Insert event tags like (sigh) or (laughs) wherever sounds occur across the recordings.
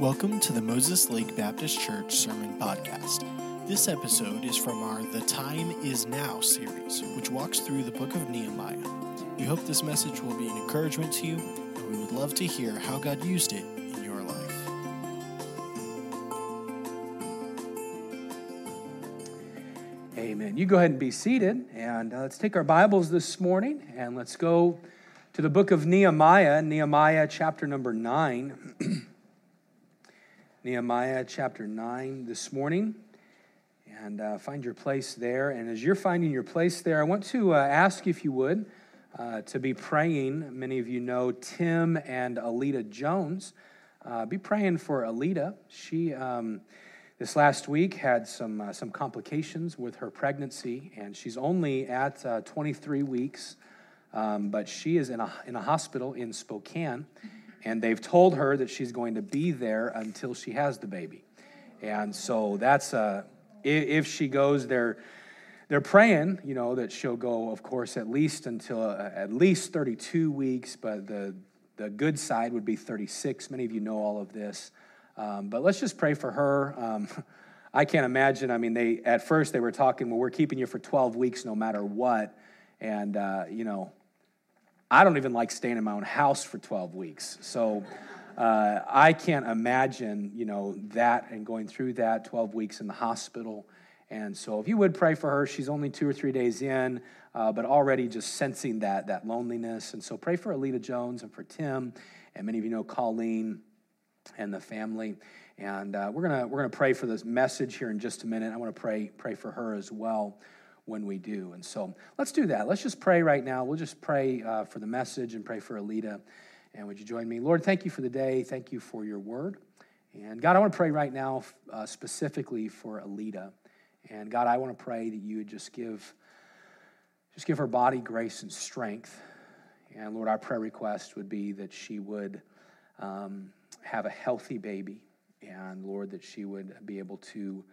Welcome to the Moses Lake Baptist Church Sermon Podcast. This episode is from our The Time Is Now series, which walks through the book of Nehemiah. We hope this message will be an encouragement to you, and we would love to hear how God used it in your life. Amen. You go ahead and be seated, and uh, let's take our Bibles this morning and let's go to the book of Nehemiah, Nehemiah chapter number 9. (clears throat) Nehemiah chapter 9 this morning. And uh, find your place there. And as you're finding your place there, I want to uh, ask if you would uh, to be praying. Many of you know Tim and Alita Jones. Uh, be praying for Alita. She, um, this last week, had some, uh, some complications with her pregnancy, and she's only at uh, 23 weeks. Um, but she is in a, in a hospital in Spokane and they've told her that she's going to be there until she has the baby. And so that's uh, if she goes there, they're praying, you know, that she'll go, of course, at least until uh, at least 32 weeks, but the the good side would be 36. Many of you know all of this, um, but let's just pray for her. Um, (laughs) I can't imagine. I mean, they at first they were talking, well, we're keeping you for 12 weeks no matter what, and uh, you know, I don't even like staying in my own house for 12 weeks. So uh, I can't imagine, you know, that and going through that 12 weeks in the hospital. And so if you would pray for her, she's only two or three days in, uh, but already just sensing that, that loneliness. And so pray for Alita Jones and for Tim, and many of you know Colleen and the family. And uh, we're gonna we're gonna pray for this message here in just a minute. I want to pray pray for her as well when we do. And so let's do that. Let's just pray right now. We'll just pray uh, for the message and pray for Alita. And would you join me? Lord, thank you for the day. Thank you for your word. And God, I want to pray right now uh, specifically for Alita. And God, I want to pray that you would just give, just give her body grace and strength. And Lord, our prayer request would be that she would um, have a healthy baby. And Lord, that she would be able to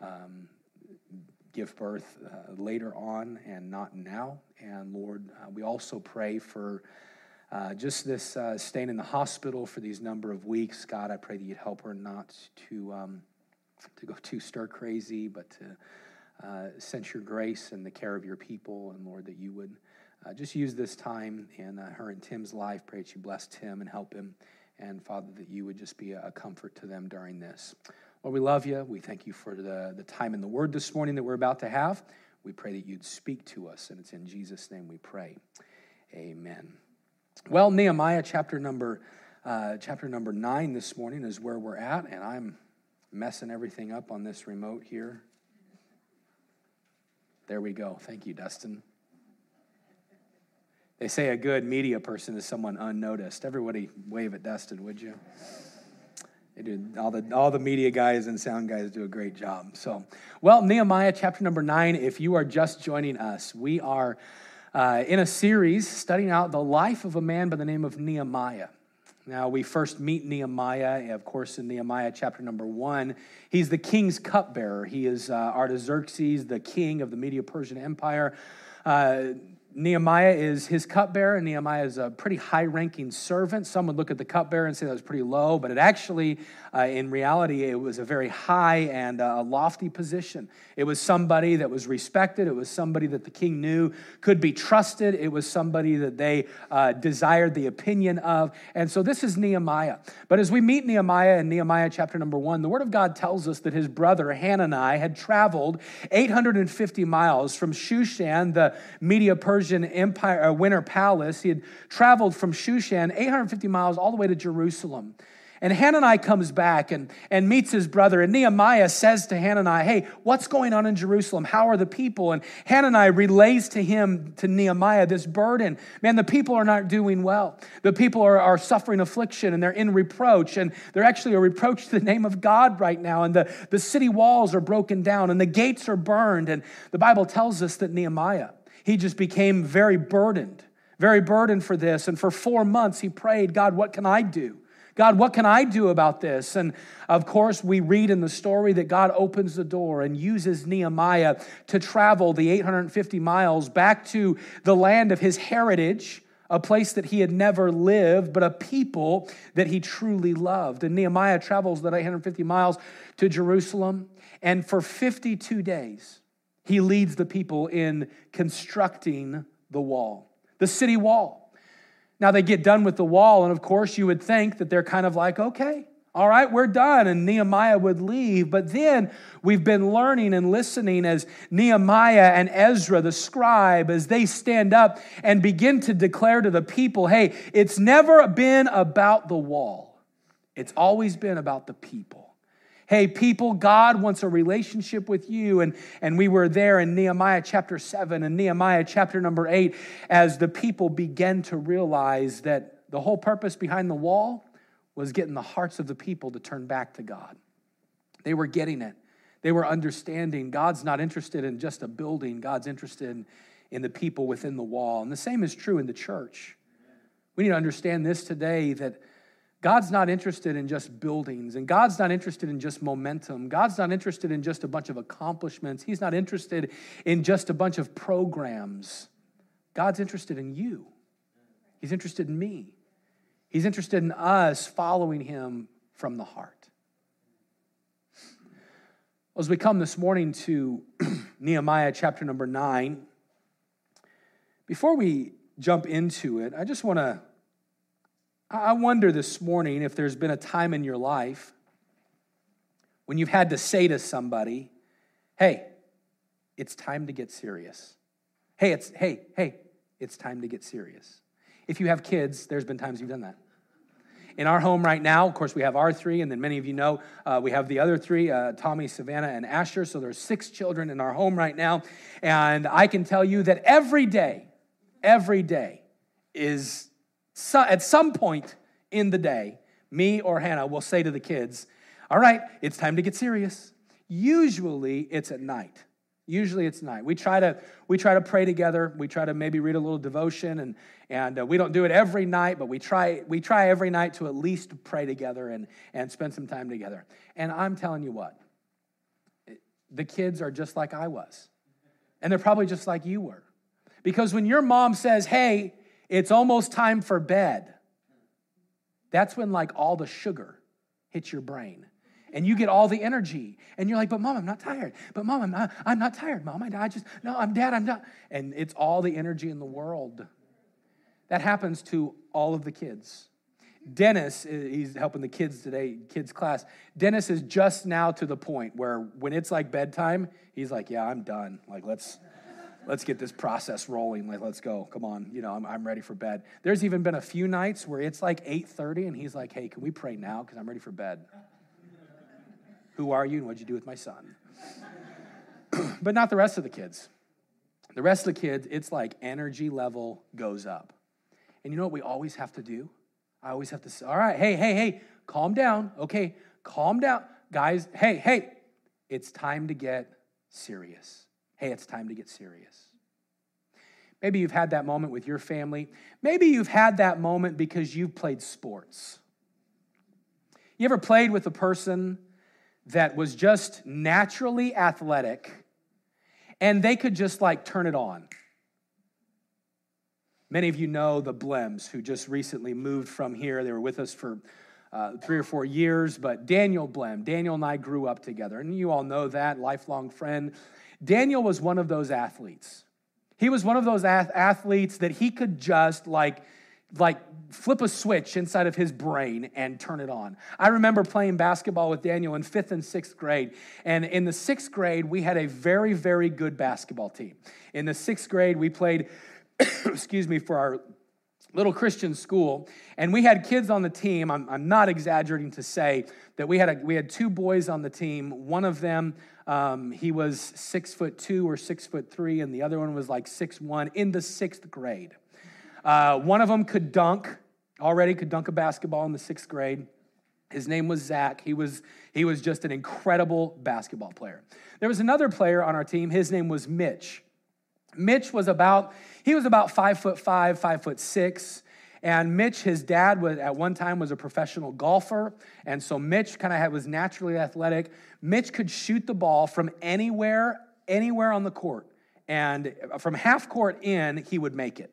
um, give birth uh, later on and not now. And Lord, uh, we also pray for uh, just this uh, staying in the hospital for these number of weeks. God, I pray that you'd help her not to, um, to go (laughs) too stir crazy, but to uh, sense your grace and the care of your people. And Lord, that you would uh, just use this time in her and Tim's life. Pray that you bless Tim and help him. And Father, that you would just be a comfort to them during this. Lord, we love you. We thank you for the, the time in the Word this morning that we're about to have. We pray that you'd speak to us, and it's in Jesus' name we pray. Amen. Well, Nehemiah chapter number uh, chapter number nine this morning is where we're at, and I'm messing everything up on this remote here. There we go. Thank you, Dustin. They say a good media person is someone unnoticed. Everybody wave at Dustin, would you? They do all the all the media guys and sound guys do a great job. So, well, Nehemiah chapter number nine. If you are just joining us, we are uh, in a series studying out the life of a man by the name of Nehemiah. Now, we first meet Nehemiah, of course, in Nehemiah chapter number one. He's the king's cupbearer. He is uh, Artaxerxes, the king of the Media Persian Empire. Uh, Nehemiah is his cupbearer. Nehemiah is a pretty high ranking servant. Some would look at the cupbearer and say that was pretty low, but it actually, uh, in reality, it was a very high and uh, lofty position. It was somebody that was respected. It was somebody that the king knew could be trusted. It was somebody that they uh, desired the opinion of. And so this is Nehemiah. But as we meet Nehemiah in Nehemiah chapter number one, the word of God tells us that his brother Hanani had traveled 850 miles from Shushan, the Media Persian Persian Empire, uh, Winter Palace. He had traveled from Shushan 850 miles all the way to Jerusalem. And Hanani comes back and, and meets his brother. And Nehemiah says to Hanani, Hey, what's going on in Jerusalem? How are the people? And Hanani relays to him, to Nehemiah, this burden. Man, the people are not doing well. The people are, are suffering affliction and they're in reproach. And they're actually a reproach to the name of God right now. And the, the city walls are broken down and the gates are burned. And the Bible tells us that Nehemiah, he just became very burdened, very burdened for this. And for four months, he prayed, God, what can I do? God, what can I do about this? And of course, we read in the story that God opens the door and uses Nehemiah to travel the 850 miles back to the land of his heritage a place that he had never lived, but a people that he truly loved. And Nehemiah travels that 850 miles to Jerusalem, and for 52 days, he leads the people in constructing the wall, the city wall. Now they get done with the wall, and of course, you would think that they're kind of like, okay, all right, we're done. And Nehemiah would leave. But then we've been learning and listening as Nehemiah and Ezra, the scribe, as they stand up and begin to declare to the people hey, it's never been about the wall, it's always been about the people. Hey, people, God wants a relationship with you. And, and we were there in Nehemiah chapter 7 and Nehemiah chapter number 8 as the people began to realize that the whole purpose behind the wall was getting the hearts of the people to turn back to God. They were getting it. They were understanding God's not interested in just a building, God's interested in, in the people within the wall. And the same is true in the church. We need to understand this today that God's not interested in just buildings, and God's not interested in just momentum. God's not interested in just a bunch of accomplishments. He's not interested in just a bunch of programs. God's interested in you, He's interested in me. He's interested in us following him from the heart. As we come this morning to (clears throat) Nehemiah chapter number nine, before we jump into it, I just want to, I wonder this morning if there's been a time in your life when you've had to say to somebody, hey, it's time to get serious. Hey, it's, hey, hey, it's time to get serious. If you have kids, there's been times you've done that. In our home right now, of course, we have our three, and then many of you know uh, we have the other three uh, Tommy, Savannah, and Asher. So there's six children in our home right now. And I can tell you that every day, every day is so, at some point in the day, me or Hannah will say to the kids, All right, it's time to get serious. Usually it's at night. Usually it's night. We try to we try to pray together. We try to maybe read a little devotion, and and uh, we don't do it every night, but we try we try every night to at least pray together and and spend some time together. And I'm telling you what, the kids are just like I was, and they're probably just like you were, because when your mom says, "Hey, it's almost time for bed," that's when like all the sugar hits your brain. And you get all the energy. And you're like but mom i'm not tired. But mom i'm not i'm not tired mom. I just no i'm dad i'm not. And it's all the energy in the world. That happens to all of the kids. Dennis eh, he's helping the kids today kids class. Dennis is just now to the point where when it's like bedtime he's like yeah i'm done. Like let's let's get this process rolling like let's go come on you know i'm, I'm ready for bed there's even been a few nights where it's like 8.30 and he's like hey can we pray now because i'm ready for bed (laughs) who are you and what'd you do with my son? (clears throat) but not the rest of the kids. The rest of the kids, it's like energy level goes up. And you know what we always have to do? I always have to say, all right, hey, hey, hey, calm down. Okay, calm down. Guys, hey, hey, it's time to get serious. Hey, it's time to get serious. Maybe you've had that moment with your family. Maybe you've had that moment because you've played sports. You ever played with a person that was just naturally athletic and they could just like turn it on. Many of you know the Blems who just recently moved from here. They were with us for uh, three or four years, but Daniel Blem, Daniel and I grew up together, and you all know that, lifelong friend. Daniel was one of those athletes. He was one of those athletes that he could just like like flip a switch inside of his brain and turn it on. I remember playing basketball with Daniel in fifth and sixth grade. And in the sixth grade, we had a very, very good basketball team. In the sixth grade, we played, (coughs) excuse me, for our little Christian school. And we had kids on the team. I'm, I'm not exaggerating to say that we had, a, we had two boys on the team. One of them, um, he was six foot two or six foot three, and the other one was like six one in the sixth grade. Uh, one of them could dunk, already could dunk a basketball in the sixth grade. His name was Zach. He was, he was just an incredible basketball player. There was another player on our team. His name was Mitch. Mitch was about, he was about five foot five, five foot six. And Mitch, his dad was at one time was a professional golfer, and so Mitch kind of was naturally athletic. Mitch could shoot the ball from anywhere, anywhere on the court, and from half court in, he would make it.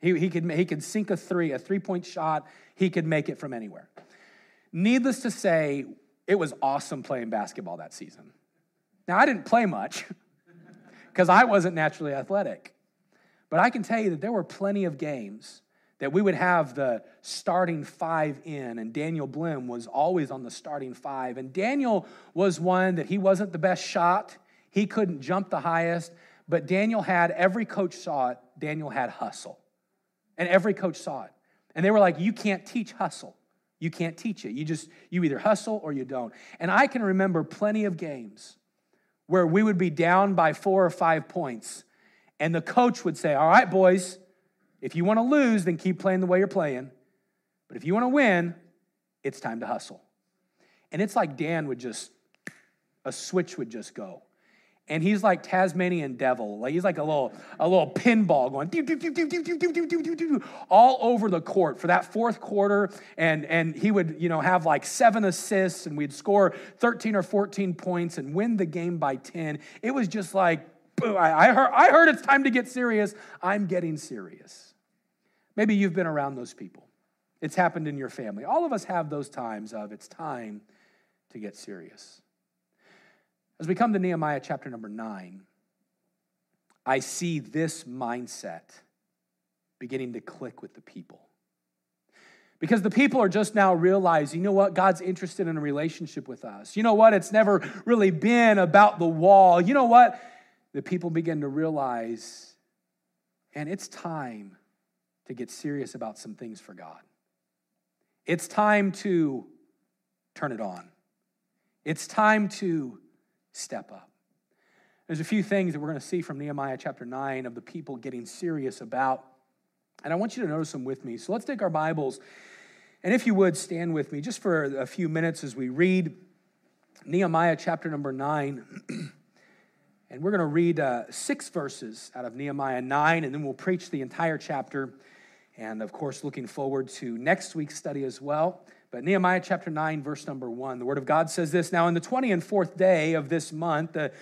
He, he, could, he could sink a three, a three point shot, he could make it from anywhere. Needless to say, it was awesome playing basketball that season. Now, I didn't play much (laughs) because I wasn't naturally athletic. But I can tell you that there were plenty of games that we would have the starting five in, and Daniel Blim was always on the starting five. And Daniel was one that he wasn't the best shot, he couldn't jump the highest, but Daniel had, every coach saw it, Daniel had hustle. And every coach saw it. And they were like, You can't teach hustle. You can't teach it. You just, you either hustle or you don't. And I can remember plenty of games where we would be down by four or five points, and the coach would say, All right, boys, if you want to lose, then keep playing the way you're playing. But if you want to win, it's time to hustle. And it's like Dan would just, a switch would just go and he's like Tasmanian devil. Like he's like a little a little pinball going doo, doo, doo, all over the court for that fourth quarter. And and he would you know have like seven assists, and we'd score 13 or 14 points and win the game by 10. It was just like I, I heard I heard it's time to get serious. I'm getting serious. Maybe you've been around those people. It's happened in your family. All of us have those times of it's time to get serious. As we come to Nehemiah chapter number nine, I see this mindset beginning to click with the people. Because the people are just now realizing, you know what, God's interested in a relationship with us. You know what, it's never really been about the wall. You know what, the people begin to realize, and it's time to get serious about some things for God. It's time to turn it on. It's time to step up. There's a few things that we're going to see from Nehemiah chapter 9 of the people getting serious about. And I want you to notice them with me. So let's take our Bibles. And if you would, stand with me just for a few minutes as we read Nehemiah chapter number 9. (clears throat) and we're going to read uh, six verses out of Nehemiah 9, and then we'll preach the entire chapter. And of course, looking forward to next week's study as well. But Nehemiah chapter 9, verse number 1, the word of God says this Now, in the 20 and fourth day of this month, the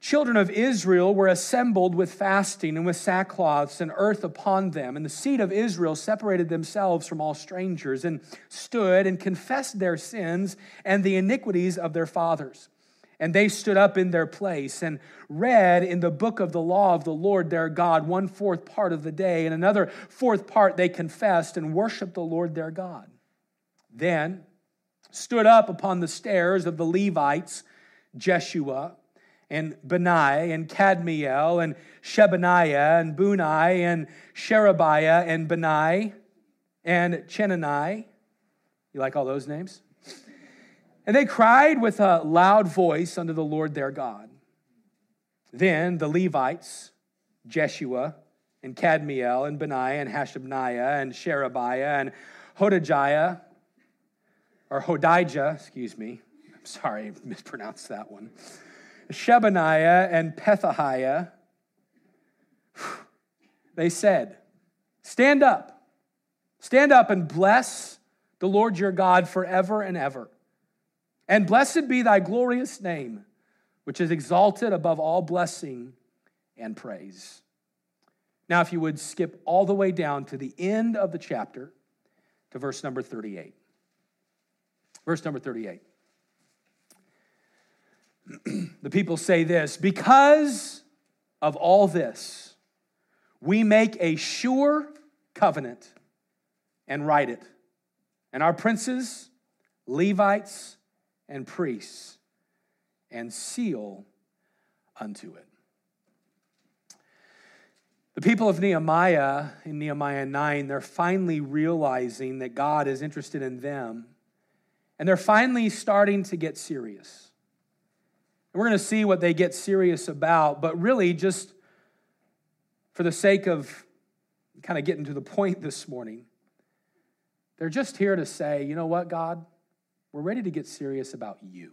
children of Israel were assembled with fasting and with sackcloths and earth upon them. And the seed of Israel separated themselves from all strangers and stood and confessed their sins and the iniquities of their fathers. And they stood up in their place and read in the book of the law of the Lord their God one fourth part of the day, and another fourth part they confessed and worshiped the Lord their God. Then stood up upon the stairs of the Levites Jeshua and Bani and Kadmiel and Shebaniah and Bunni and Sherebiah and Bani and Chenani. You like all those names? And they cried with a loud voice unto the Lord their God. Then the Levites, Jeshua and Kadmiel and Benaiah, and Hashabniah and Sherebiah and Hodijah or Hodijah, excuse me. I'm sorry, I mispronounced that one. Shebaniah and Pethahiah, they said, Stand up, stand up and bless the Lord your God forever and ever. And blessed be thy glorious name, which is exalted above all blessing and praise. Now, if you would skip all the way down to the end of the chapter to verse number 38. Verse number 38. (clears throat) the people say this because of all this, we make a sure covenant and write it. And our princes, Levites, and priests, and seal unto it. The people of Nehemiah in Nehemiah 9, they're finally realizing that God is interested in them and they're finally starting to get serious. And we're going to see what they get serious about, but really, just for the sake of kind of getting to the point this morning, they're just here to say, you know what, God? We're ready to get serious about you.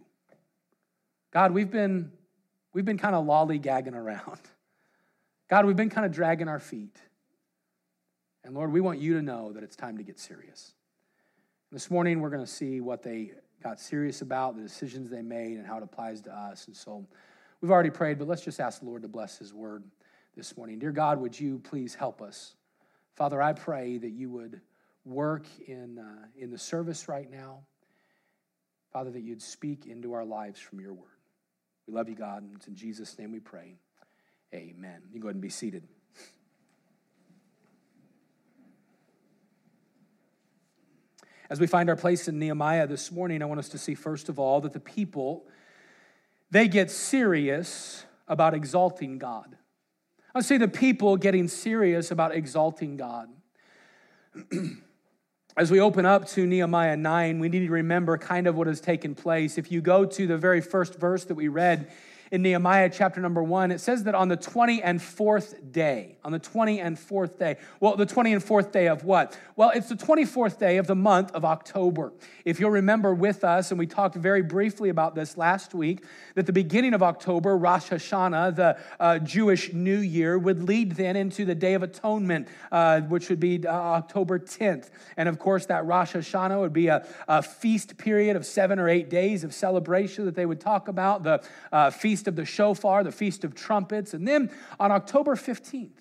God, we've been, we've been kind of lollygagging around. (laughs) God, we've been kind of dragging our feet. And Lord, we want you to know that it's time to get serious. This morning, we're going to see what they got serious about, the decisions they made, and how it applies to us. And so we've already prayed, but let's just ask the Lord to bless His word this morning. Dear God, would you please help us Father, I pray that you would work in, uh, in the service right now. Father, that you'd speak into our lives from your word. We love you, God, and it's in Jesus' name we pray. Amen. You can go ahead and be seated. As we find our place in Nehemiah this morning, I want us to see, first of all, that the people, they get serious about exalting God. I see the people getting serious about exalting God. (clears throat) As we open up to Nehemiah 9, we need to remember kind of what has taken place. If you go to the very first verse that we read in Nehemiah chapter number one, it says that on the 20 and fourth day, on the 20 and fourth day, well, the 20 and fourth day of what? Well, it's the 24th day of the month of October. If you'll remember with us, and we talked very briefly about this last week, that the beginning of October, Rosh Hashanah, the uh, Jewish New Year, would lead then into the Day of Atonement, uh, which would be uh, October 10th. And of course, that Rosh Hashanah would be a, a, feast period of seven or eight days of celebration that they would talk about, the uh, feast Feast of the Shofar, the Feast of Trumpets. And then on October 15th,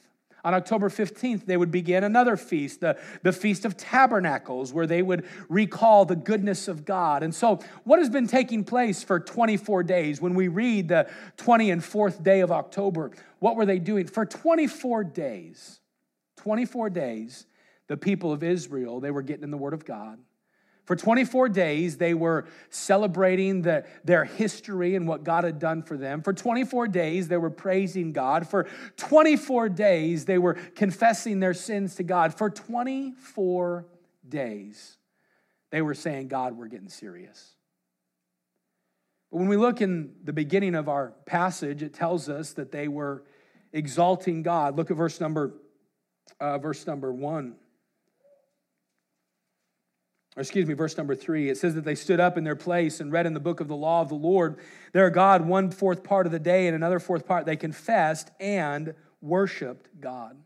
on October 15th, they would begin another feast, the, the Feast of Tabernacles, where they would recall the goodness of God. And so, what has been taking place for 24 days? When we read the 20 and 4th day of October, what were they doing? For 24 days, 24 days, the people of Israel, they were getting in the Word of God. For 24 days, they were celebrating the, their history and what God had done for them. For 24 days, they were praising God. For 24 days, they were confessing their sins to God. For 24 days, they were saying, God, we're getting serious. But when we look in the beginning of our passage, it tells us that they were exalting God. Look at verse number, uh, verse number one or excuse me, verse number three, it says that they stood up in their place and read in the book of the law of the Lord their God one fourth part of the day, and another fourth part they confessed and worshiped God.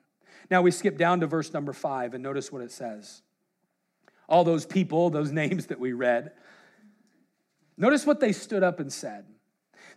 Now we skip down to verse number five and notice what it says. All those people, those (laughs) names that we read, notice what they stood up and said.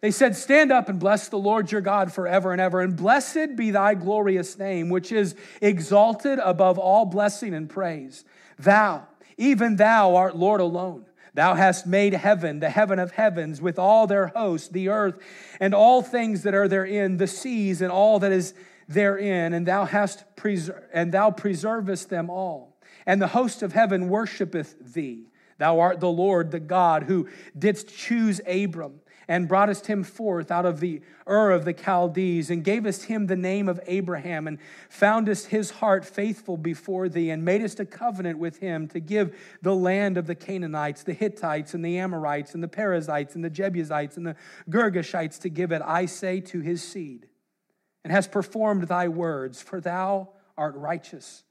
They said, Stand up and bless the Lord your God forever and ever, and blessed be thy glorious name, which is exalted above all blessing and praise. Thou, even thou art Lord alone. Thou hast made heaven, the heaven of heavens, with all their hosts, the earth, and all things that are therein, the seas, and all that is therein, and thou hast pres- and thou preservest them all. And the host of heaven worshipeth thee. Thou art the Lord, the God, who didst choose Abram and broughtest him forth out of the Ur of the Chaldees, and gavest him the name of Abraham, and foundest his heart faithful before thee, and madest a covenant with him to give the land of the Canaanites, the Hittites, and the Amorites, and the Perizzites, and the Jebusites, and the Girgashites to give it, I say, to his seed, and hast performed thy words, for thou art righteous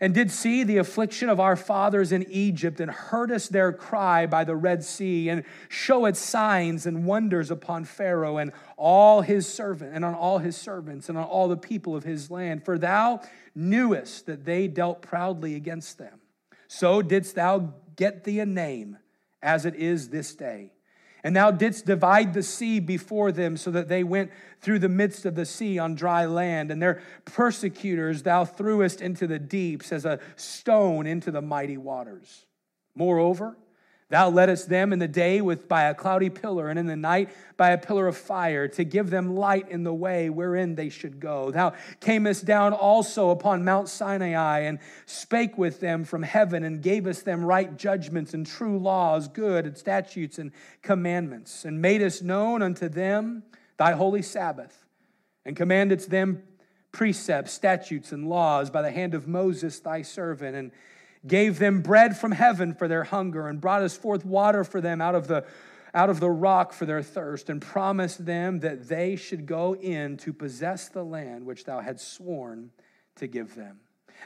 and did see the affliction of our fathers in Egypt, and heardest their cry by the Red Sea, and showed signs and wonders upon Pharaoh and all his servant, and on all his servants, and on all the people of his land. For thou knewest that they dealt proudly against them. So didst thou get thee a name, as it is this day. And thou didst divide the sea before them so that they went through the midst of the sea on dry land. And their persecutors thou threwest into the deeps as a stone into the mighty waters. Moreover, Thou leddest them in the day with by a cloudy pillar, and in the night by a pillar of fire, to give them light in the way wherein they should go. Thou camest down also upon Mount Sinai, and spake with them from heaven, and gavest them right judgments and true laws, good and statutes and commandments, and madest known unto them thy holy Sabbath, and commandedst them precepts, statutes, and laws by the hand of Moses thy servant, and gave them bread from heaven for their hunger, and brought us forth water for them out of the out of the rock for their thirst, and promised them that they should go in to possess the land which thou had sworn to give them.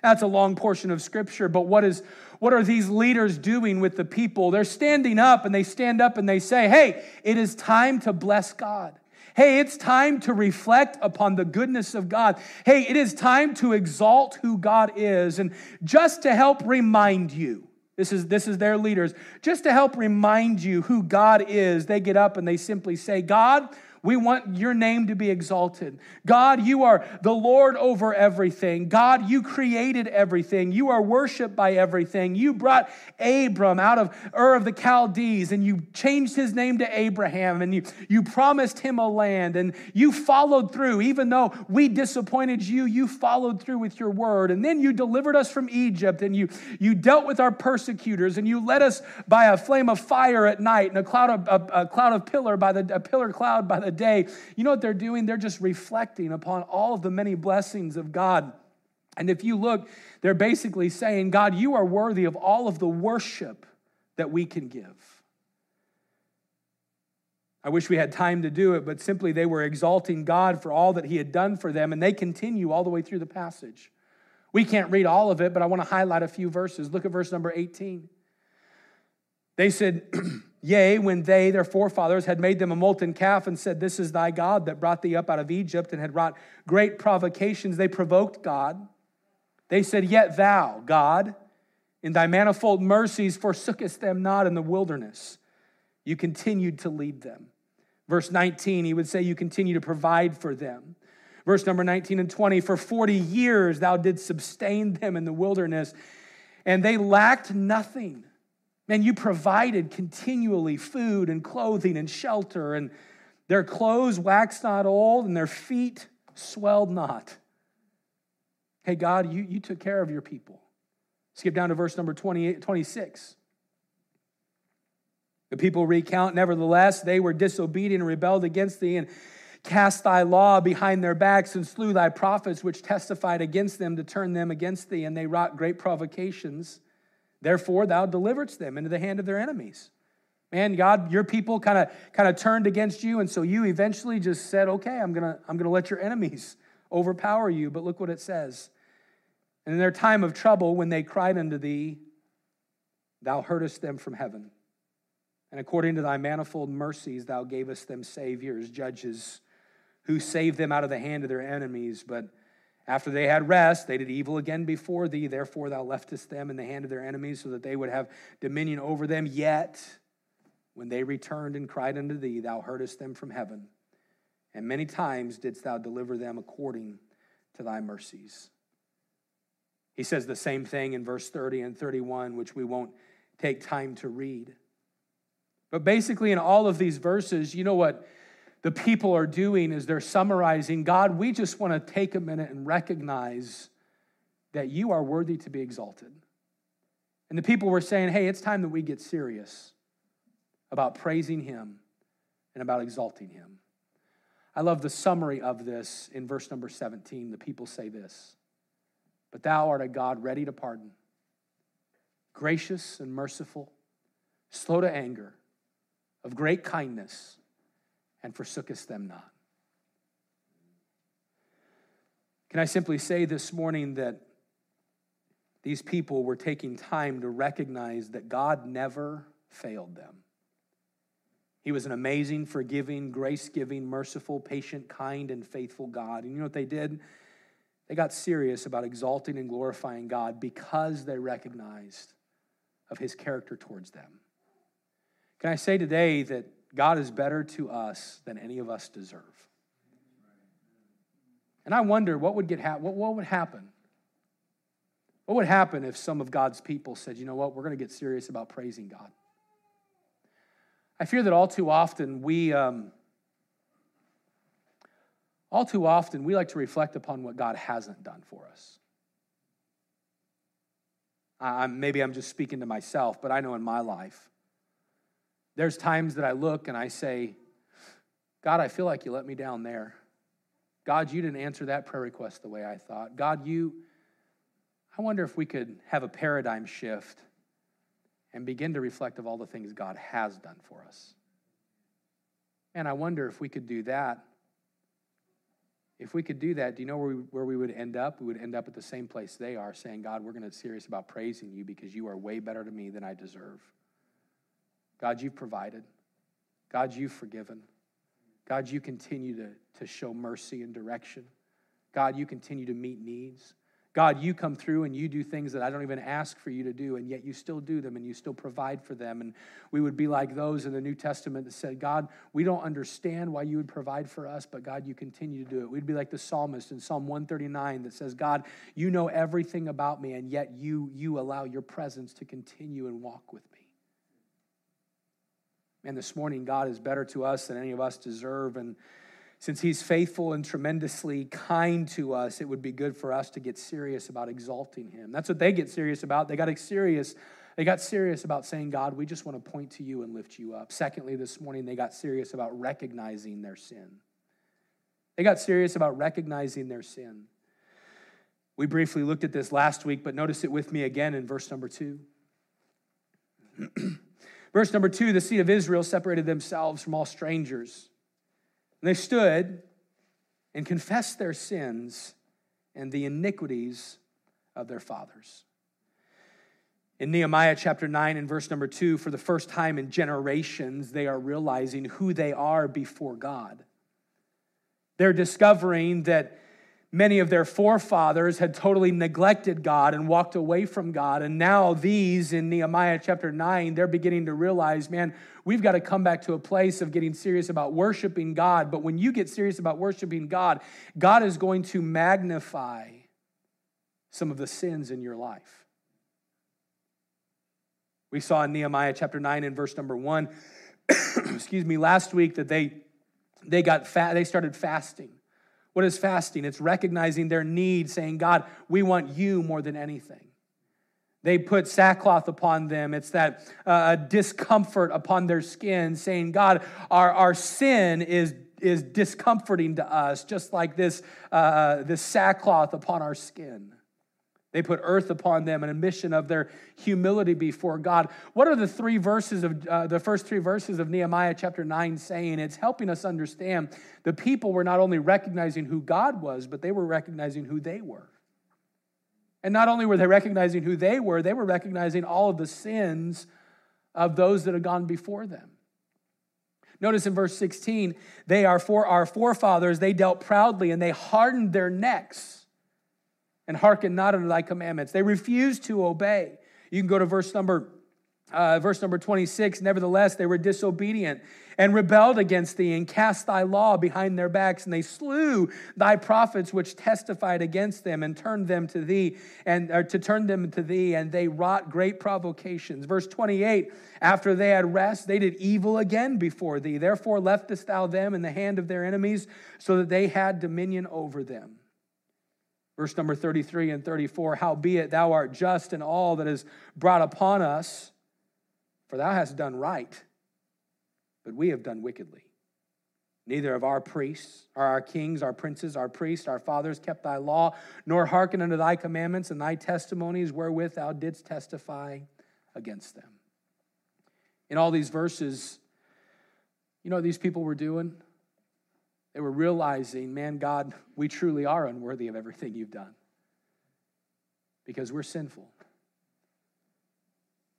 That's a long portion of scripture, but what is what are these leaders doing with the people? They're standing up and they stand up and they say, "Hey, it is time to bless God." Hey, it's time to reflect upon the goodness of God. Hey, it is time to exalt who God is. And just to help remind you, this is, this is their leaders, just to help remind you who God is, they get up and they simply say, God, We want your name to be exalted. God, you are the Lord over everything. God, you created everything. You are worshiped by everything. You brought Abram out of Ur of the Chaldees and you changed his name to Abraham and you, you promised him a land and you followed through. Even though we disappointed you, you followed through with your word. And then you delivered us from Egypt and you, you dealt with our persecutors and you led us by a flame of fire at night and a cloud of, a, a cloud of pillar by the, a pillar cloud by the day. You know what they're doing? They're just reflecting upon all of the many blessings of God. And if you look, they're basically saying, God, you are worthy of all of the worship that we can give. I wish we had time to do it, but simply they were exalting God for all that He had done for them, and they continue all the way through the passage. We can't read all of it, but I want to highlight a few verses. Look at verse number 18. They said, (clears throat) Yea, when they, their forefathers, had made them a molten calf and said, This is thy God that brought thee up out of Egypt and had wrought great provocations, they provoked God. They said, Yet thou, God, in thy manifold mercies forsookest them not in the wilderness. You continued to lead them. Verse 19, he would say, You continue to provide for them. Verse number 19 and 20, for 40 years thou didst sustain them in the wilderness, and they lacked nothing. Man, you provided continually food and clothing and shelter, and their clothes waxed not old, and their feet swelled not. Hey, God, you, you took care of your people. Skip down to verse number 28, 26. The people recount, nevertheless, they were disobedient and rebelled against thee, and cast thy law behind their backs, and slew thy prophets, which testified against them to turn them against thee, and they wrought great provocations. Therefore, thou deliveredst them into the hand of their enemies. Man, God, your people kind of kind of turned against you, and so you eventually just said, "Okay, I'm gonna I'm gonna let your enemies (laughs) overpower you." But look what it says. And in their time of trouble, when they cried unto thee, thou heardest them from heaven. And according to thy manifold mercies, thou gavest them saviors, judges, who saved them out of the hand of their enemies. But after they had rest, they did evil again before thee. Therefore, thou leftest them in the hand of their enemies, so that they would have dominion over them. Yet, when they returned and cried unto thee, thou heardest them from heaven. And many times didst thou deliver them according to thy mercies. He says the same thing in verse 30 and 31, which we won't take time to read. But basically, in all of these verses, you know what? The people are doing is they're summarizing God, we just want to take a minute and recognize that you are worthy to be exalted. And the people were saying, hey, it's time that we get serious about praising Him and about exalting Him. I love the summary of this in verse number 17. The people say this But thou art a God ready to pardon, gracious and merciful, slow to anger, of great kindness and forsookest them not. Can I simply say this morning that these people were taking time to recognize that God never failed them? He was an amazing, forgiving, grace giving, merciful, patient, kind, and faithful God. And you know what they did? They got serious about exalting and glorifying God because they recognized of his character towards them. Can I say today that God is better to us than any of us deserve. And I wonder what would get ha- what, what would happen? What would happen if some of God's people said, you know what, we're going to get serious about praising God? I fear that all too often we, um, all too often we like to reflect upon what God hasn't done for us. I, maybe I'm just speaking to myself, but I know in my life, there's times that I look and I say, God, I feel like you let me down there. God, you didn't answer that prayer request the way I thought. God, you, I wonder if we could have a paradigm shift and begin to reflect of all the things God has done for us. And I wonder if we could do that. If we could do that, do you know where we, where we would end up? We would end up at the same place they are, saying, God, we're going to be serious about praising you because you are way better to me than I deserve. God, you've provided. God, you've forgiven. God, you continue to, to show mercy and direction. God, you continue to meet needs. God, you come through and you do things that I don't even ask for you to do, and yet you still do them and you still provide for them. And we would be like those in the New Testament that said, God, we don't understand why you would provide for us, but God, you continue to do it. We'd be like the psalmist in Psalm 139 that says, God, you know everything about me, and yet you, you allow your presence to continue and walk with me. And this morning, God is better to us than any of us deserve. And since he's faithful and tremendously kind to us, it would be good for us to get serious about exalting him. That's what they get serious about. They got serious. They got serious about saying, God, we just want to point to you and lift you up. Secondly, this morning, they got serious about recognizing their sin. They got serious about recognizing their sin. We briefly looked at this last week, but notice it with me again in verse number two. (clears throat) verse number two the seed of Israel separated themselves from all strangers and they stood and confessed their sins and the iniquities of their fathers. In Nehemiah chapter 9 and verse number 2, for the first time in generations, they are realizing who they are before God. They're discovering that many of their forefathers had totally neglected God and walked away from God. And now, these in Nehemiah chapter 9, they're beginning to realize, man, we've got to come back to a place of getting serious about worshiping God. But when you get serious about worshiping God, God is going to magnify some of the sins in your life. We saw in Nehemiah chapter 9 and verse number 1, (coughs) excuse me, last week that they they got fat, they started fasting. What is fasting? It's recognizing their need, saying, God, we want you more than anything. They put sackcloth upon them. It's that uh, discomfort upon their skin, saying, God, our, our sin is, is discomforting to us, just like this, uh, this sackcloth upon our skin. They put earth upon them, an admission of their humility before God. What are the three verses of uh, the first three verses of Nehemiah chapter 9 saying? It's helping us understand the people were not only recognizing who God was, but they were recognizing who they were. And not only were they recognizing who they were, they were recognizing all of the sins of those that had gone before them. Notice in verse 16, they are for our forefathers, they dealt proudly and they hardened their necks and hearken not unto thy commandments. They refused to obey. You can go to verse number uh, verse number 26 nevertheless they were disobedient and rebelled against thee and cast thy law behind their backs and they slew thy prophets which testified against them and turned them to thee and to turn them to thee and they wrought great provocations verse 28 after they had rest they did evil again before thee therefore leftest thou them in the hand of their enemies so that they had dominion over them Verse number 33 and 34 Howbeit thou art just in all that is brought upon us, for thou hast done right, but we have done wickedly. Neither of our priests, or our kings, our princes, our priests, our fathers kept thy law, nor hearkened unto thy commandments and thy testimonies wherewith thou didst testify against them. In all these verses, you know what these people were doing? Were realizing, man, God, we truly are unworthy of everything you've done because we're sinful.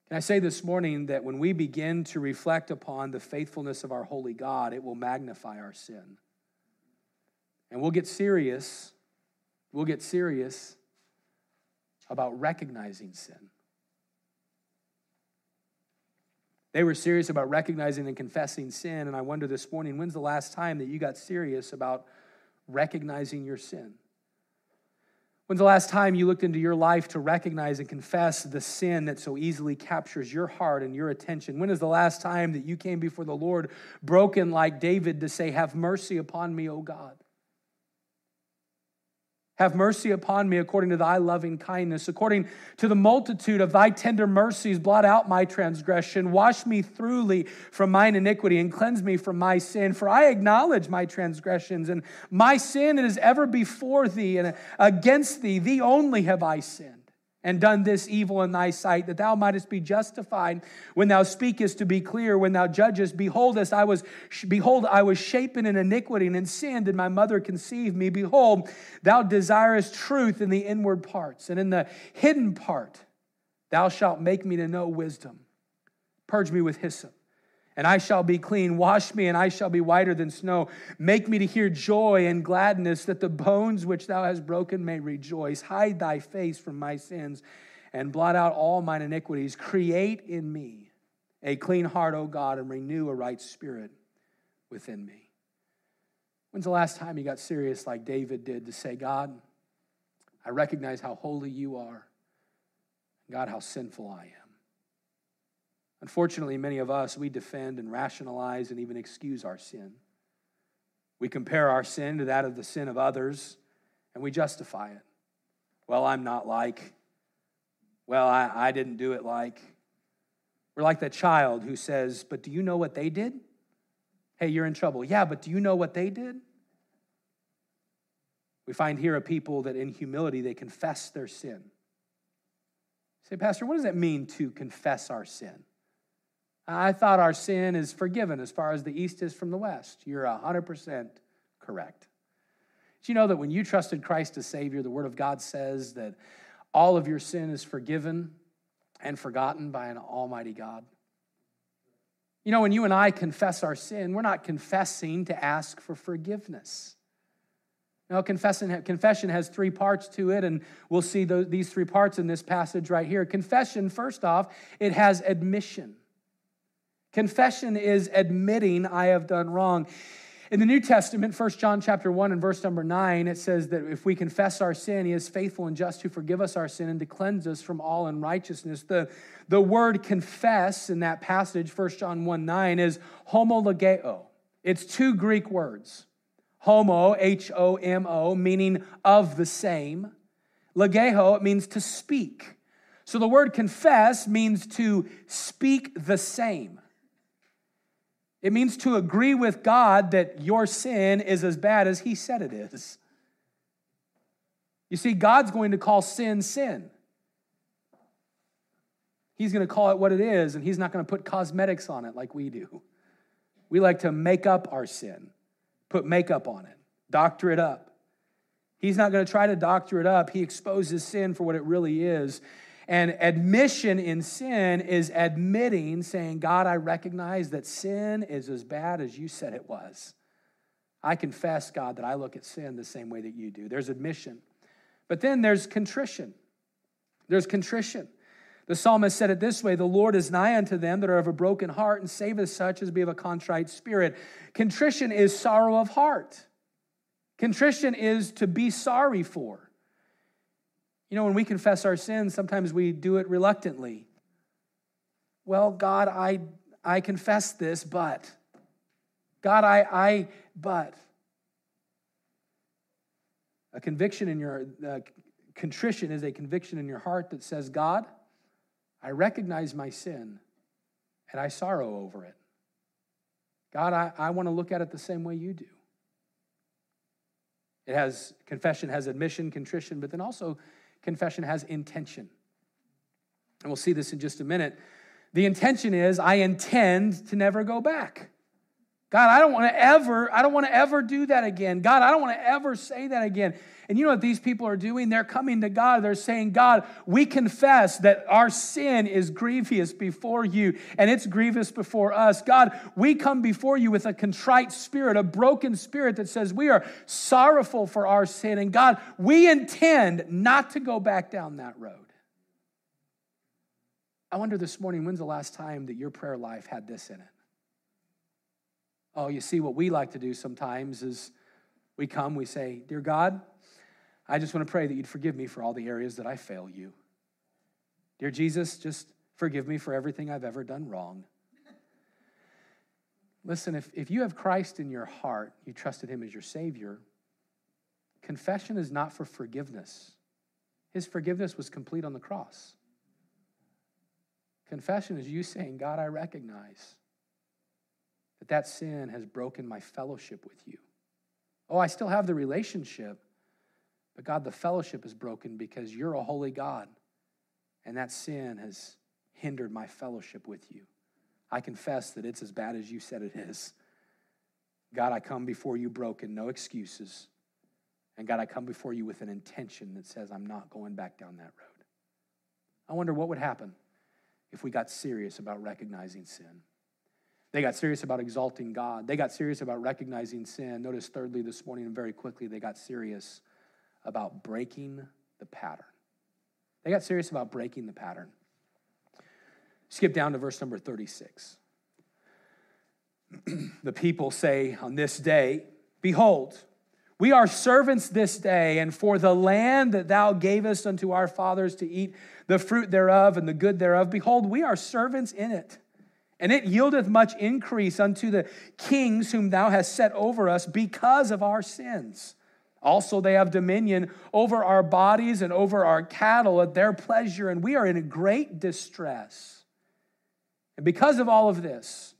Can I say this morning that when we begin to reflect upon the faithfulness of our holy God, it will magnify our sin? And we'll get serious, we'll get serious about recognizing sin. They were serious about recognizing and confessing sin. And I wonder this morning, when's the last time that you got serious about recognizing your sin? When's the last time you looked into your life to recognize and confess the sin that so easily captures your heart and your attention? When is the last time that you came before the Lord broken like David to say, Have mercy upon me, O God? Have mercy upon me according to thy loving kindness. According to the multitude of thy tender mercies, blot out my transgression. Wash me thoroughly from mine iniquity and cleanse me from my sin. For I acknowledge my transgressions, and my sin is ever before thee, and against thee, thee only have I sinned and done this evil in thy sight, that thou mightest be justified when thou speakest to be clear, when thou judgest. Behold, as I was, behold, I was shapen in iniquity, and in sin did my mother conceive me. Behold, thou desirest truth in the inward parts, and in the hidden part thou shalt make me to know wisdom. Purge me with hyssop and I shall be clean. Wash me, and I shall be whiter than snow. Make me to hear joy and gladness, that the bones which thou hast broken may rejoice. Hide thy face from my sins, and blot out all mine iniquities. Create in me a clean heart, O God, and renew a right spirit within me. When's the last time you got serious like David did to say, God, I recognize how holy you are, God, how sinful I am? Unfortunately, many of us, we defend and rationalize and even excuse our sin. We compare our sin to that of the sin of others, and we justify it. Well, I'm not like. Well, I, I didn't do it like. We're like that child who says, But do you know what they did? Hey, you're in trouble. Yeah, but do you know what they did? We find here a people that in humility they confess their sin. Say, Pastor, what does that mean to confess our sin? I thought our sin is forgiven as far as the east is from the west. You're 100% correct. Do you know that when you trusted Christ as Savior, the Word of God says that all of your sin is forgiven and forgotten by an Almighty God? You know, when you and I confess our sin, we're not confessing to ask for forgiveness. Now, confession, confession has three parts to it, and we'll see these three parts in this passage right here. Confession, first off, it has admission. Confession is admitting I have done wrong. In the New Testament, 1 John chapter 1 and verse number 9, it says that if we confess our sin, he is faithful and just to forgive us our sin and to cleanse us from all unrighteousness. The, the word confess in that passage, 1 John 1 9, is homologeo. It's two Greek words. Homo, H O M O, meaning of the same. Legeo, it means to speak. So the word confess means to speak the same. It means to agree with God that your sin is as bad as He said it is. You see, God's going to call sin sin. He's going to call it what it is, and He's not going to put cosmetics on it like we do. We like to make up our sin, put makeup on it, doctor it up. He's not going to try to doctor it up. He exposes sin for what it really is. And admission in sin is admitting, saying, God, I recognize that sin is as bad as you said it was. I confess, God, that I look at sin the same way that you do. There's admission. But then there's contrition. There's contrition. The psalmist said it this way The Lord is nigh unto them that are of a broken heart and saveth such as be of a contrite spirit. Contrition is sorrow of heart. Contrition is to be sorry for. You know, when we confess our sins, sometimes we do it reluctantly. Well, God, I, I confess this, but. God, I, I, but. A conviction in your, uh, contrition is a conviction in your heart that says, God, I recognize my sin and I sorrow over it. God, I, I want to look at it the same way you do. It has, confession has admission, contrition, but then also confession has intention. And we'll see this in just a minute. The intention is I intend to never go back. God, I don't want to ever, I don't want to ever do that again. God, I don't want to ever say that again. And you know what these people are doing? They're coming to God. They're saying, God, we confess that our sin is grievous before you and it's grievous before us. God, we come before you with a contrite spirit, a broken spirit that says we are sorrowful for our sin. And God, we intend not to go back down that road. I wonder this morning, when's the last time that your prayer life had this in it? Oh, you see, what we like to do sometimes is we come, we say, Dear God, I just want to pray that you'd forgive me for all the areas that I fail you. Dear Jesus, just forgive me for everything I've ever done wrong. Listen, if, if you have Christ in your heart, you trusted him as your Savior, confession is not for forgiveness. His forgiveness was complete on the cross. Confession is you saying, God, I recognize that that sin has broken my fellowship with you. Oh, I still have the relationship, but God, the fellowship is broken because you're a holy God, and that sin has hindered my fellowship with you. I confess that it's as bad as you said it is. God, I come before you broken, no excuses. And God, I come before you with an intention that says, I'm not going back down that road. I wonder what would happen if we got serious about recognizing sin. They got serious about exalting God. They got serious about recognizing sin. Notice, thirdly, this morning, and very quickly, they got serious about breaking the pattern. They got serious about breaking the pattern. Skip down to verse number 36. (clears throat) the people say on this day, Behold, we are servants this day, and for the land that thou gavest unto our fathers to eat the fruit thereof and the good thereof, behold, we are servants in it. And it yieldeth much increase unto the kings whom thou hast set over us because of our sins. Also, they have dominion over our bodies and over our cattle at their pleasure, and we are in great distress. And because of all of this,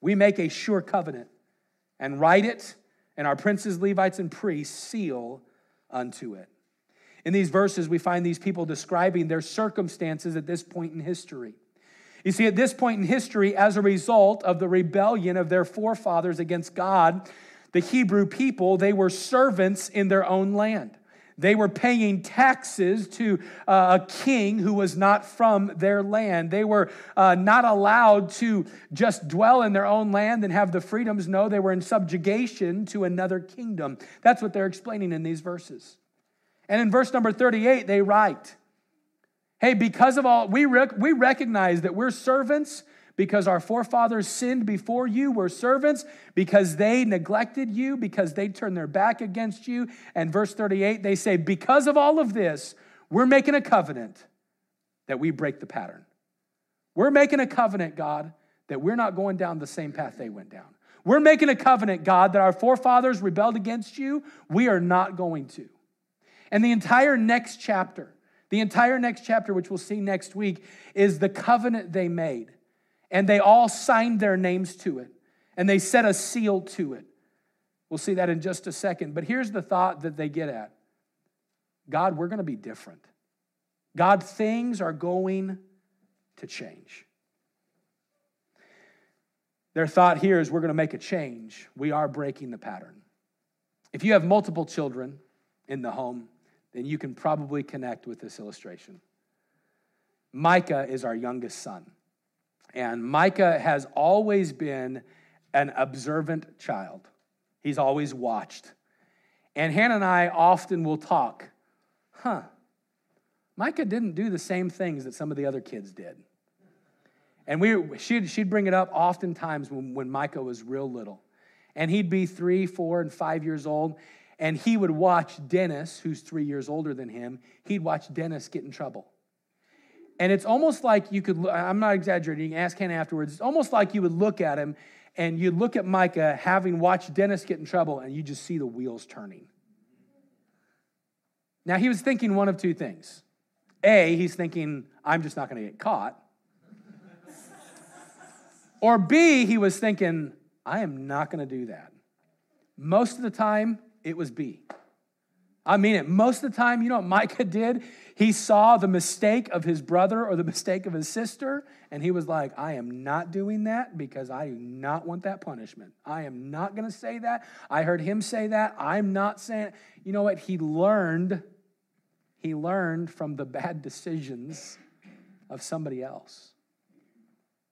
we make a sure covenant and write it and our princes, Levites, and priests seal unto it. In these verses, we find these people describing their circumstances at this point in history. You see, at this point in history, as a result of the rebellion of their forefathers against God, the Hebrew people, they were servants in their own land. They were paying taxes to uh, a king who was not from their land. They were uh, not allowed to just dwell in their own land and have the freedoms. No, they were in subjugation to another kingdom. That's what they're explaining in these verses. And in verse number 38, they write, Hey, because of all, we, rec- we recognize that we're servants because our forefathers sinned before you, We're servants, because they neglected you, because they turned their back against you. And verse 38, they say, Because of all of this, we're making a covenant that we break the pattern. We're making a covenant, God, that we're not going down the same path they went down. We're making a covenant, God, that our forefathers rebelled against you. We are not going to. And the entire next chapter, the entire next chapter, which we'll see next week, is the covenant they made and they all signed their names to it and they set a seal to it. We'll see that in just a second. But here's the thought that they get at God, we're going to be different. God, things are going to change. Their thought here is we're going to make a change. We are breaking the pattern. If you have multiple children in the home, then you can probably connect with this illustration. Micah is our youngest son. And Micah has always been an observant child, he's always watched. And Hannah and I often will talk, huh, Micah didn't do the same things that some of the other kids did. And we, she'd, she'd bring it up oftentimes when, when Micah was real little. And he'd be three, four, and five years old. And he would watch Dennis, who's three years older than him, he'd watch Dennis get in trouble. And it's almost like you could, I'm not exaggerating, you can ask Hannah afterwards. It's almost like you would look at him and you'd look at Micah having watched Dennis get in trouble and you just see the wheels turning. Now, he was thinking one of two things. A, he's thinking, I'm just not going to get caught. or B, he was thinking, I am not going to do that. Most of the time, it was B. I mean it. Most of the time, you know what Micah did? He saw the mistake of his brother or the mistake of his sister, and he was like, I am not doing that because I do not want that punishment. I am not going to say that. I heard him say that. I'm not saying it. You know what? He learned, he learned from the bad decisions of somebody else.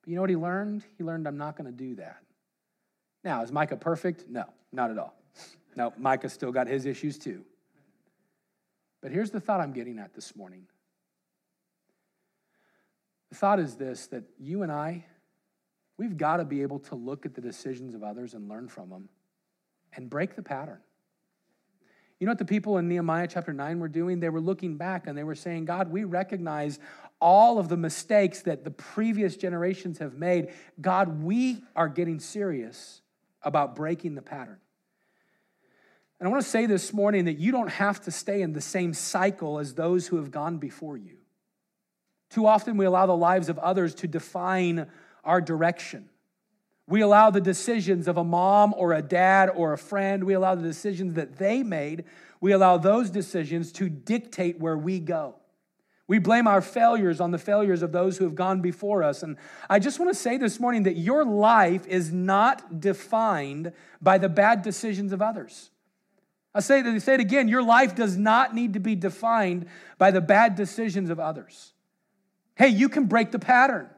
You know what he learned? He learned, I'm not going to do that. Now, is Micah perfect? No, not at all. No, Micah still got his issues too. But here's the thought I'm getting at this morning. The thought is this that you and I, we've got to be able to look at the decisions of others and learn from them and break the pattern. You know what the people in Nehemiah chapter 9 were doing? They were looking back and they were saying, God, we recognize all of the mistakes that the previous generations have made. God, we are getting serious about breaking the pattern. And I want to say this morning that you don't have to stay in the same cycle as those who have gone before you. Too often we allow the lives of others to define our direction. We allow the decisions of a mom or a dad or a friend, we allow the decisions that they made, we allow those decisions to dictate where we go. We blame our failures on the failures of those who have gone before us. And I just want to say this morning that your life is not defined by the bad decisions of others. I say say it again, your life does not need to be defined by the bad decisions of others. Hey, you can break the pattern.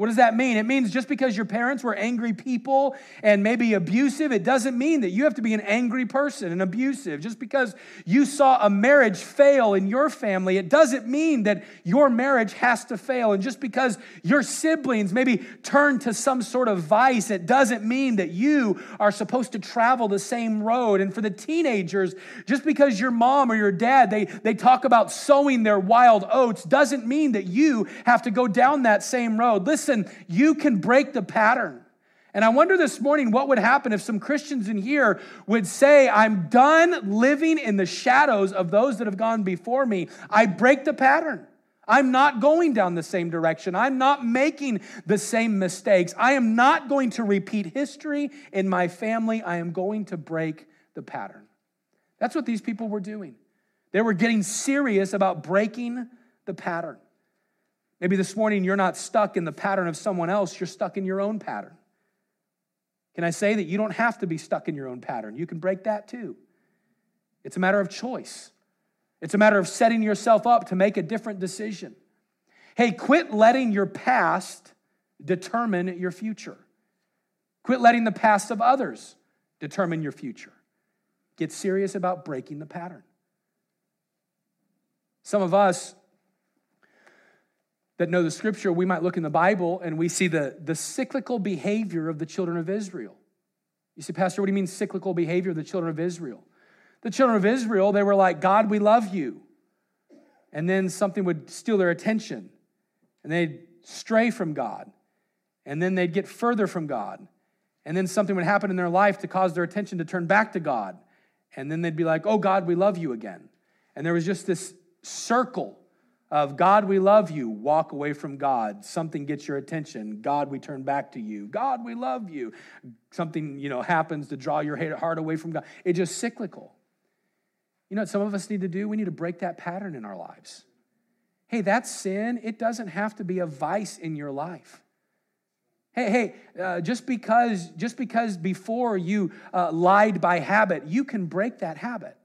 What does that mean? It means just because your parents were angry people and maybe abusive, it doesn't mean that you have to be an angry person and abusive. Just because you saw a marriage fail in your family, it doesn't mean that your marriage has to fail. And just because your siblings maybe turned to some sort of vice, it doesn't mean that you are supposed to travel the same road. And for the teenagers, just because your mom or your dad, they, they talk about sowing their wild oats, doesn't mean that you have to go down that same road. Listen listen, you can break the pattern. And I wonder this morning what would happen if some Christians in here would say, I'm done living in the shadows of those that have gone before me. I break the pattern. I'm not going down the same direction. I'm not making the same mistakes. I am not going to repeat history in my family. I am going to break the pattern. That's what these people were doing. They were getting serious about breaking the pattern. Maybe this morning you're not stuck in the pattern of someone else, you're stuck in your own pattern. Can I say that you don't have to be stuck in your own pattern? You can break that too. It's a matter of choice, it's a matter of setting yourself up to make a different decision. Hey, quit letting your past determine your future. Quit letting the past of others determine your future. Get serious about breaking the pattern. Some of us that know the scripture, we might look in the Bible and we see the, the cyclical behavior of the children of Israel. You say, Pastor, what do you mean cyclical behavior of the children of Israel? The children of Israel, they were like, God, we love you. And then something would steal their attention and they'd stray from God. And then they'd get further from God. And then something would happen in their life to cause their attention to turn back to God. And then they'd be like, oh, God, we love you again. And there was just this circle of God, we love you, walk away from God. Something gets your attention. God, we turn back to you. God, we love you. Something, you know, happens to draw your heart away from God. It's just cyclical. You know what some of us need to do? We need to break that pattern in our lives. Hey, that's sin. It doesn't have to be a vice in your life. Hey, hey, uh, just because just because before you uh, lied by habit, you can break that habit.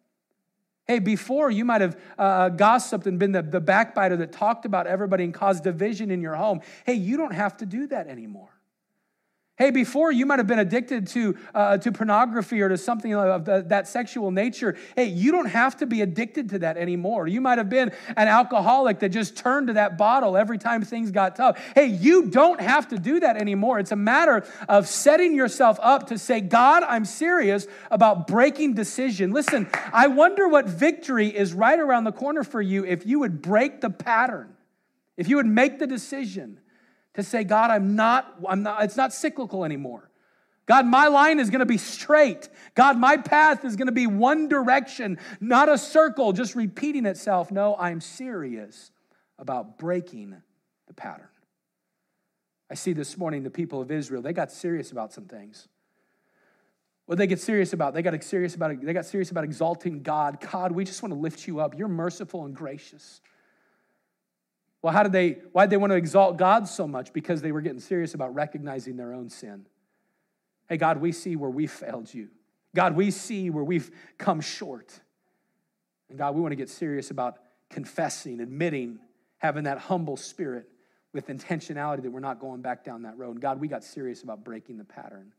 Hey, before you might have uh, gossiped and been the, the backbiter that talked about everybody and caused division in your home. Hey, you don't have to do that anymore. Hey, before you might have been addicted to, uh, to pornography or to something of the, that sexual nature. Hey, you don't have to be addicted to that anymore. You might have been an alcoholic that just turned to that bottle every time things got tough. Hey, you don't have to do that anymore. It's a matter of setting yourself up to say, God, I'm serious about breaking decision. Listen, I wonder what victory is right around the corner for you if you would break the pattern, if you would make the decision to say, God, I'm not, I'm not, it's not cyclical anymore. God, my line is going to be straight. God, my path is going to be one direction, not a circle just repeating itself. No, I'm serious about breaking the pattern. I see this morning the people of Israel, they got serious about some things. What they get serious about? They got serious about they got serious about exalting God. God, we just want to lift you up. You're merciful and gracious. Well, how did they, why did they want to exalt God so much? Because they were getting serious about recognizing their own sin. Hey, God, we see where we failed you. God, we see where we've come short. And God, we want to get serious about confessing, admitting, having that humble spirit with intentionality that we're not going back down that road. And God, we got serious about breaking the pattern.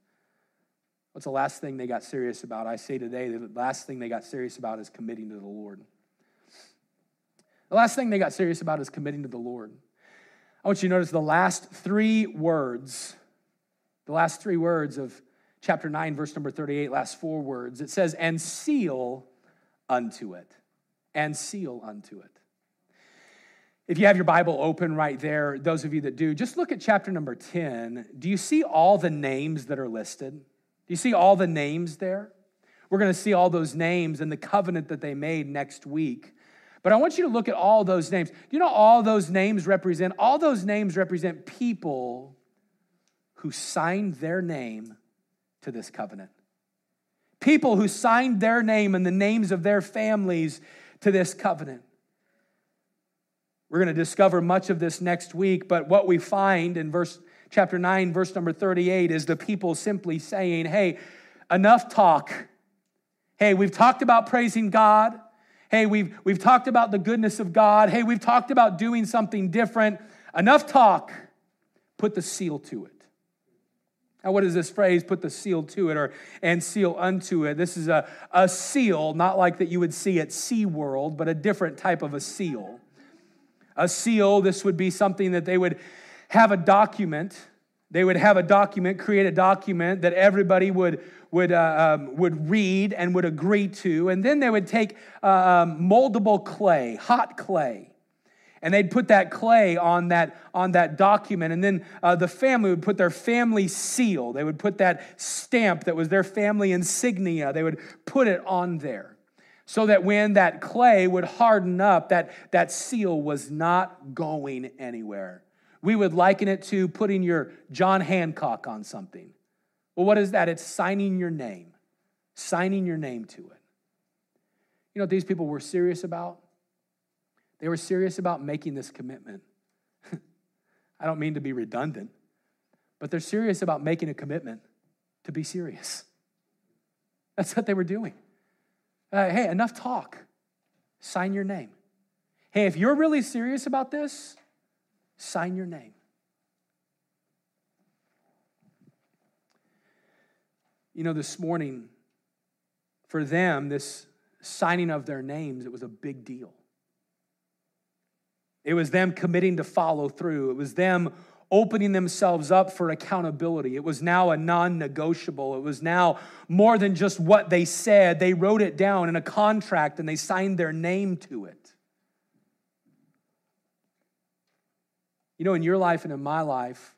What's the last thing they got serious about? I say today, the last thing they got serious about is committing to the Lord. The last thing they got serious about is committing to the Lord. I want you to notice the last three words, the last three words of chapter 9, verse number 38, last four words. It says, and seal unto it. And seal unto it. If you have your Bible open right there, those of you that do, just look at chapter number 10. Do you see all the names that are listed? Do you see all the names there? We're going to see all those names and the covenant that they made next week. But I want you to look at all those names. You know all those names represent? All those names represent people who signed their name to this covenant. People who signed their name and the names of their families to this covenant. We're going to discover much of this next week, but what we find in verse chapter 9 verse number 38 is the people simply saying, "Hey, enough talk. Hey, we've talked about praising God. Hey, we've, we've talked about the goodness of God. Hey, we've talked about doing something different. Enough talk. put the seal to it. Now, what is this phrase, put the seal to it or and seal unto it? This is a, a seal, not like that you would see at SeaWorld, but a different type of a seal. A seal, this would be something that they would have a document. They would have a document, create a document that everybody would, would, uh, um, would read and would agree to. And then they would take uh, um, moldable clay, hot clay, and they'd put that clay on that on that document. And then uh, the family would put their family seal. They would put that stamp that was their family insignia. They would put it on there so that when that clay would harden up that that seal was not going anywhere we would liken it to putting your john hancock on something well what is that it's signing your name signing your name to it you know what these people were serious about they were serious about making this commitment. (laughs) I don't mean to be redundant, but they're serious about making a commitment to be serious. That's what they were doing. Uh, hey, enough talk. Sign your name. Hey, if you're really serious about this, sign your name. You know, this morning, for them, this signing of their names, it was a big deal. It was them committing to follow through. It was them opening themselves up for accountability. It was now a non negotiable. It was now more than just what they said. They wrote it down in a contract and they signed their name to it. You know, in your life and in my life,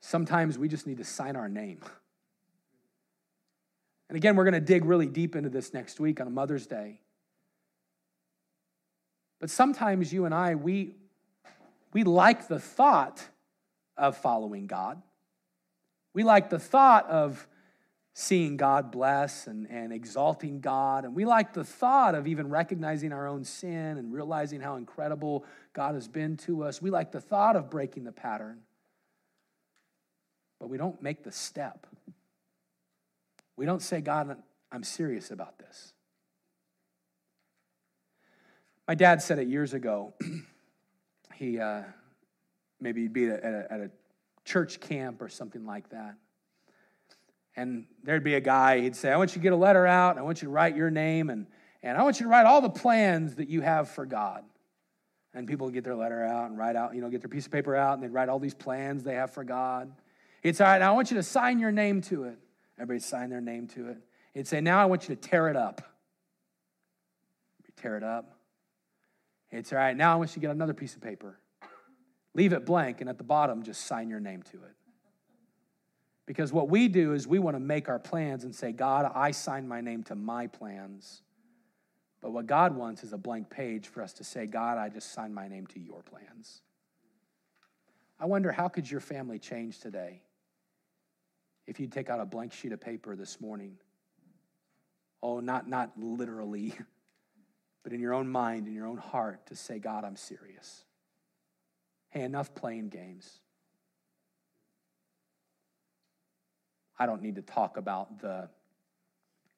sometimes we just need to sign our name. And again, we're going to dig really deep into this next week on Mother's Day. But sometimes you and I, we, we like the thought of following God. We like the thought of seeing God bless and, and exalting God. And we like the thought of even recognizing our own sin and realizing how incredible God has been to us. We like the thought of breaking the pattern, but we don't make the step. We don't say, God, I'm serious about this. My dad said it years ago. (clears throat) he uh, maybe he'd be at a, at a church camp or something like that. And there'd be a guy, he'd say, I want you to get a letter out, I want you to write your name, and, and I want you to write all the plans that you have for God. And people would get their letter out and write out, you know, get their piece of paper out, and they'd write all these plans they have for God. It's all right, now I want you to sign your name to it. Everybody sign their name to it. He'd say, Now I want you to tear it up. tear it up. It's all right, now I want you to get another piece of paper. Leave it blank, and at the bottom, just sign your name to it. Because what we do is we want to make our plans and say, God, I sign my name to my plans. But what God wants is a blank page for us to say, God, I just sign my name to your plans. I wonder how could your family change today if you take out a blank sheet of paper this morning? Oh, not, not literally, (laughs) but in your own mind, in your own heart, to say, God, I'm serious. Hey, enough playing games. I don't need to talk about the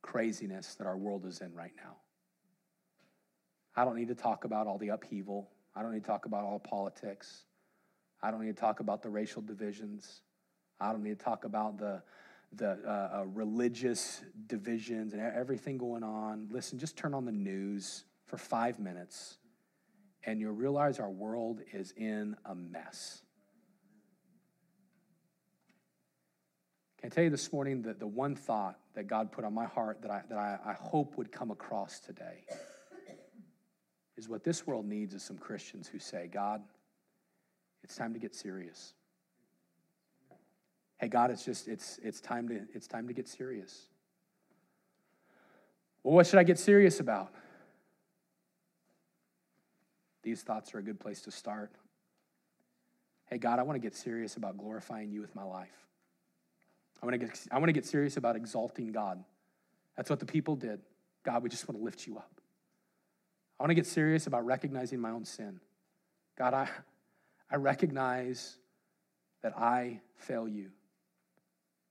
craziness that our world is in right now. I don't need to talk about all the upheaval. I don't need to talk about all the politics. I don't need to talk about the racial divisions. I don't need to talk about the, the uh, uh, religious divisions and everything going on. Listen, just turn on the news for five minutes, and you'll realize our world is in a mess. I tell you this morning that the one thought that God put on my heart that I, that I, I hope would come across today is what this world needs is some Christians who say, God, it's time to get serious. Hey, God, it's just, it's, it's, time, to, it's time to get serious. Well, what should I get serious about? These thoughts are a good place to start. Hey, God, I want to get serious about glorifying you with my life. I want to get, I want to get serious about exalting God. That's what the people did. God, we just want to lift you up. I want to get serious about recognizing my own sin. God, I, I recognize that I fail you.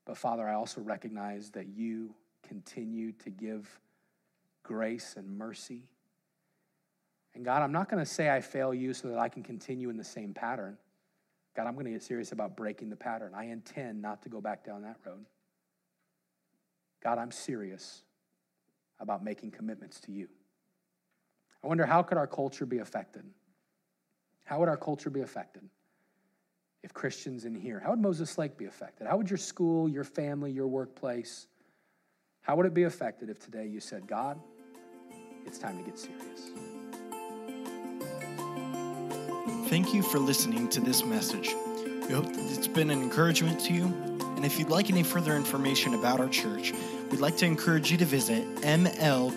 But Father, I also recognize that you continue to give grace and mercy and God, I'm not going to say I fail you so that I can continue in the same pattern. God, I'm going to get serious about breaking the pattern. I intend not to go back down that road. God, I'm serious about making commitments to you. I wonder how could our culture be affected? How would our culture be affected if Christians in here? How would Moses Lake be affected? How would your school, your family, your workplace, how would it be affected if today you said, God, it's time to get serious? Thank you for listening to this message. We hope that it's been an encouragement to you. And if you'd like any further information about our church, we'd like to encourage you to visit mlbc.church.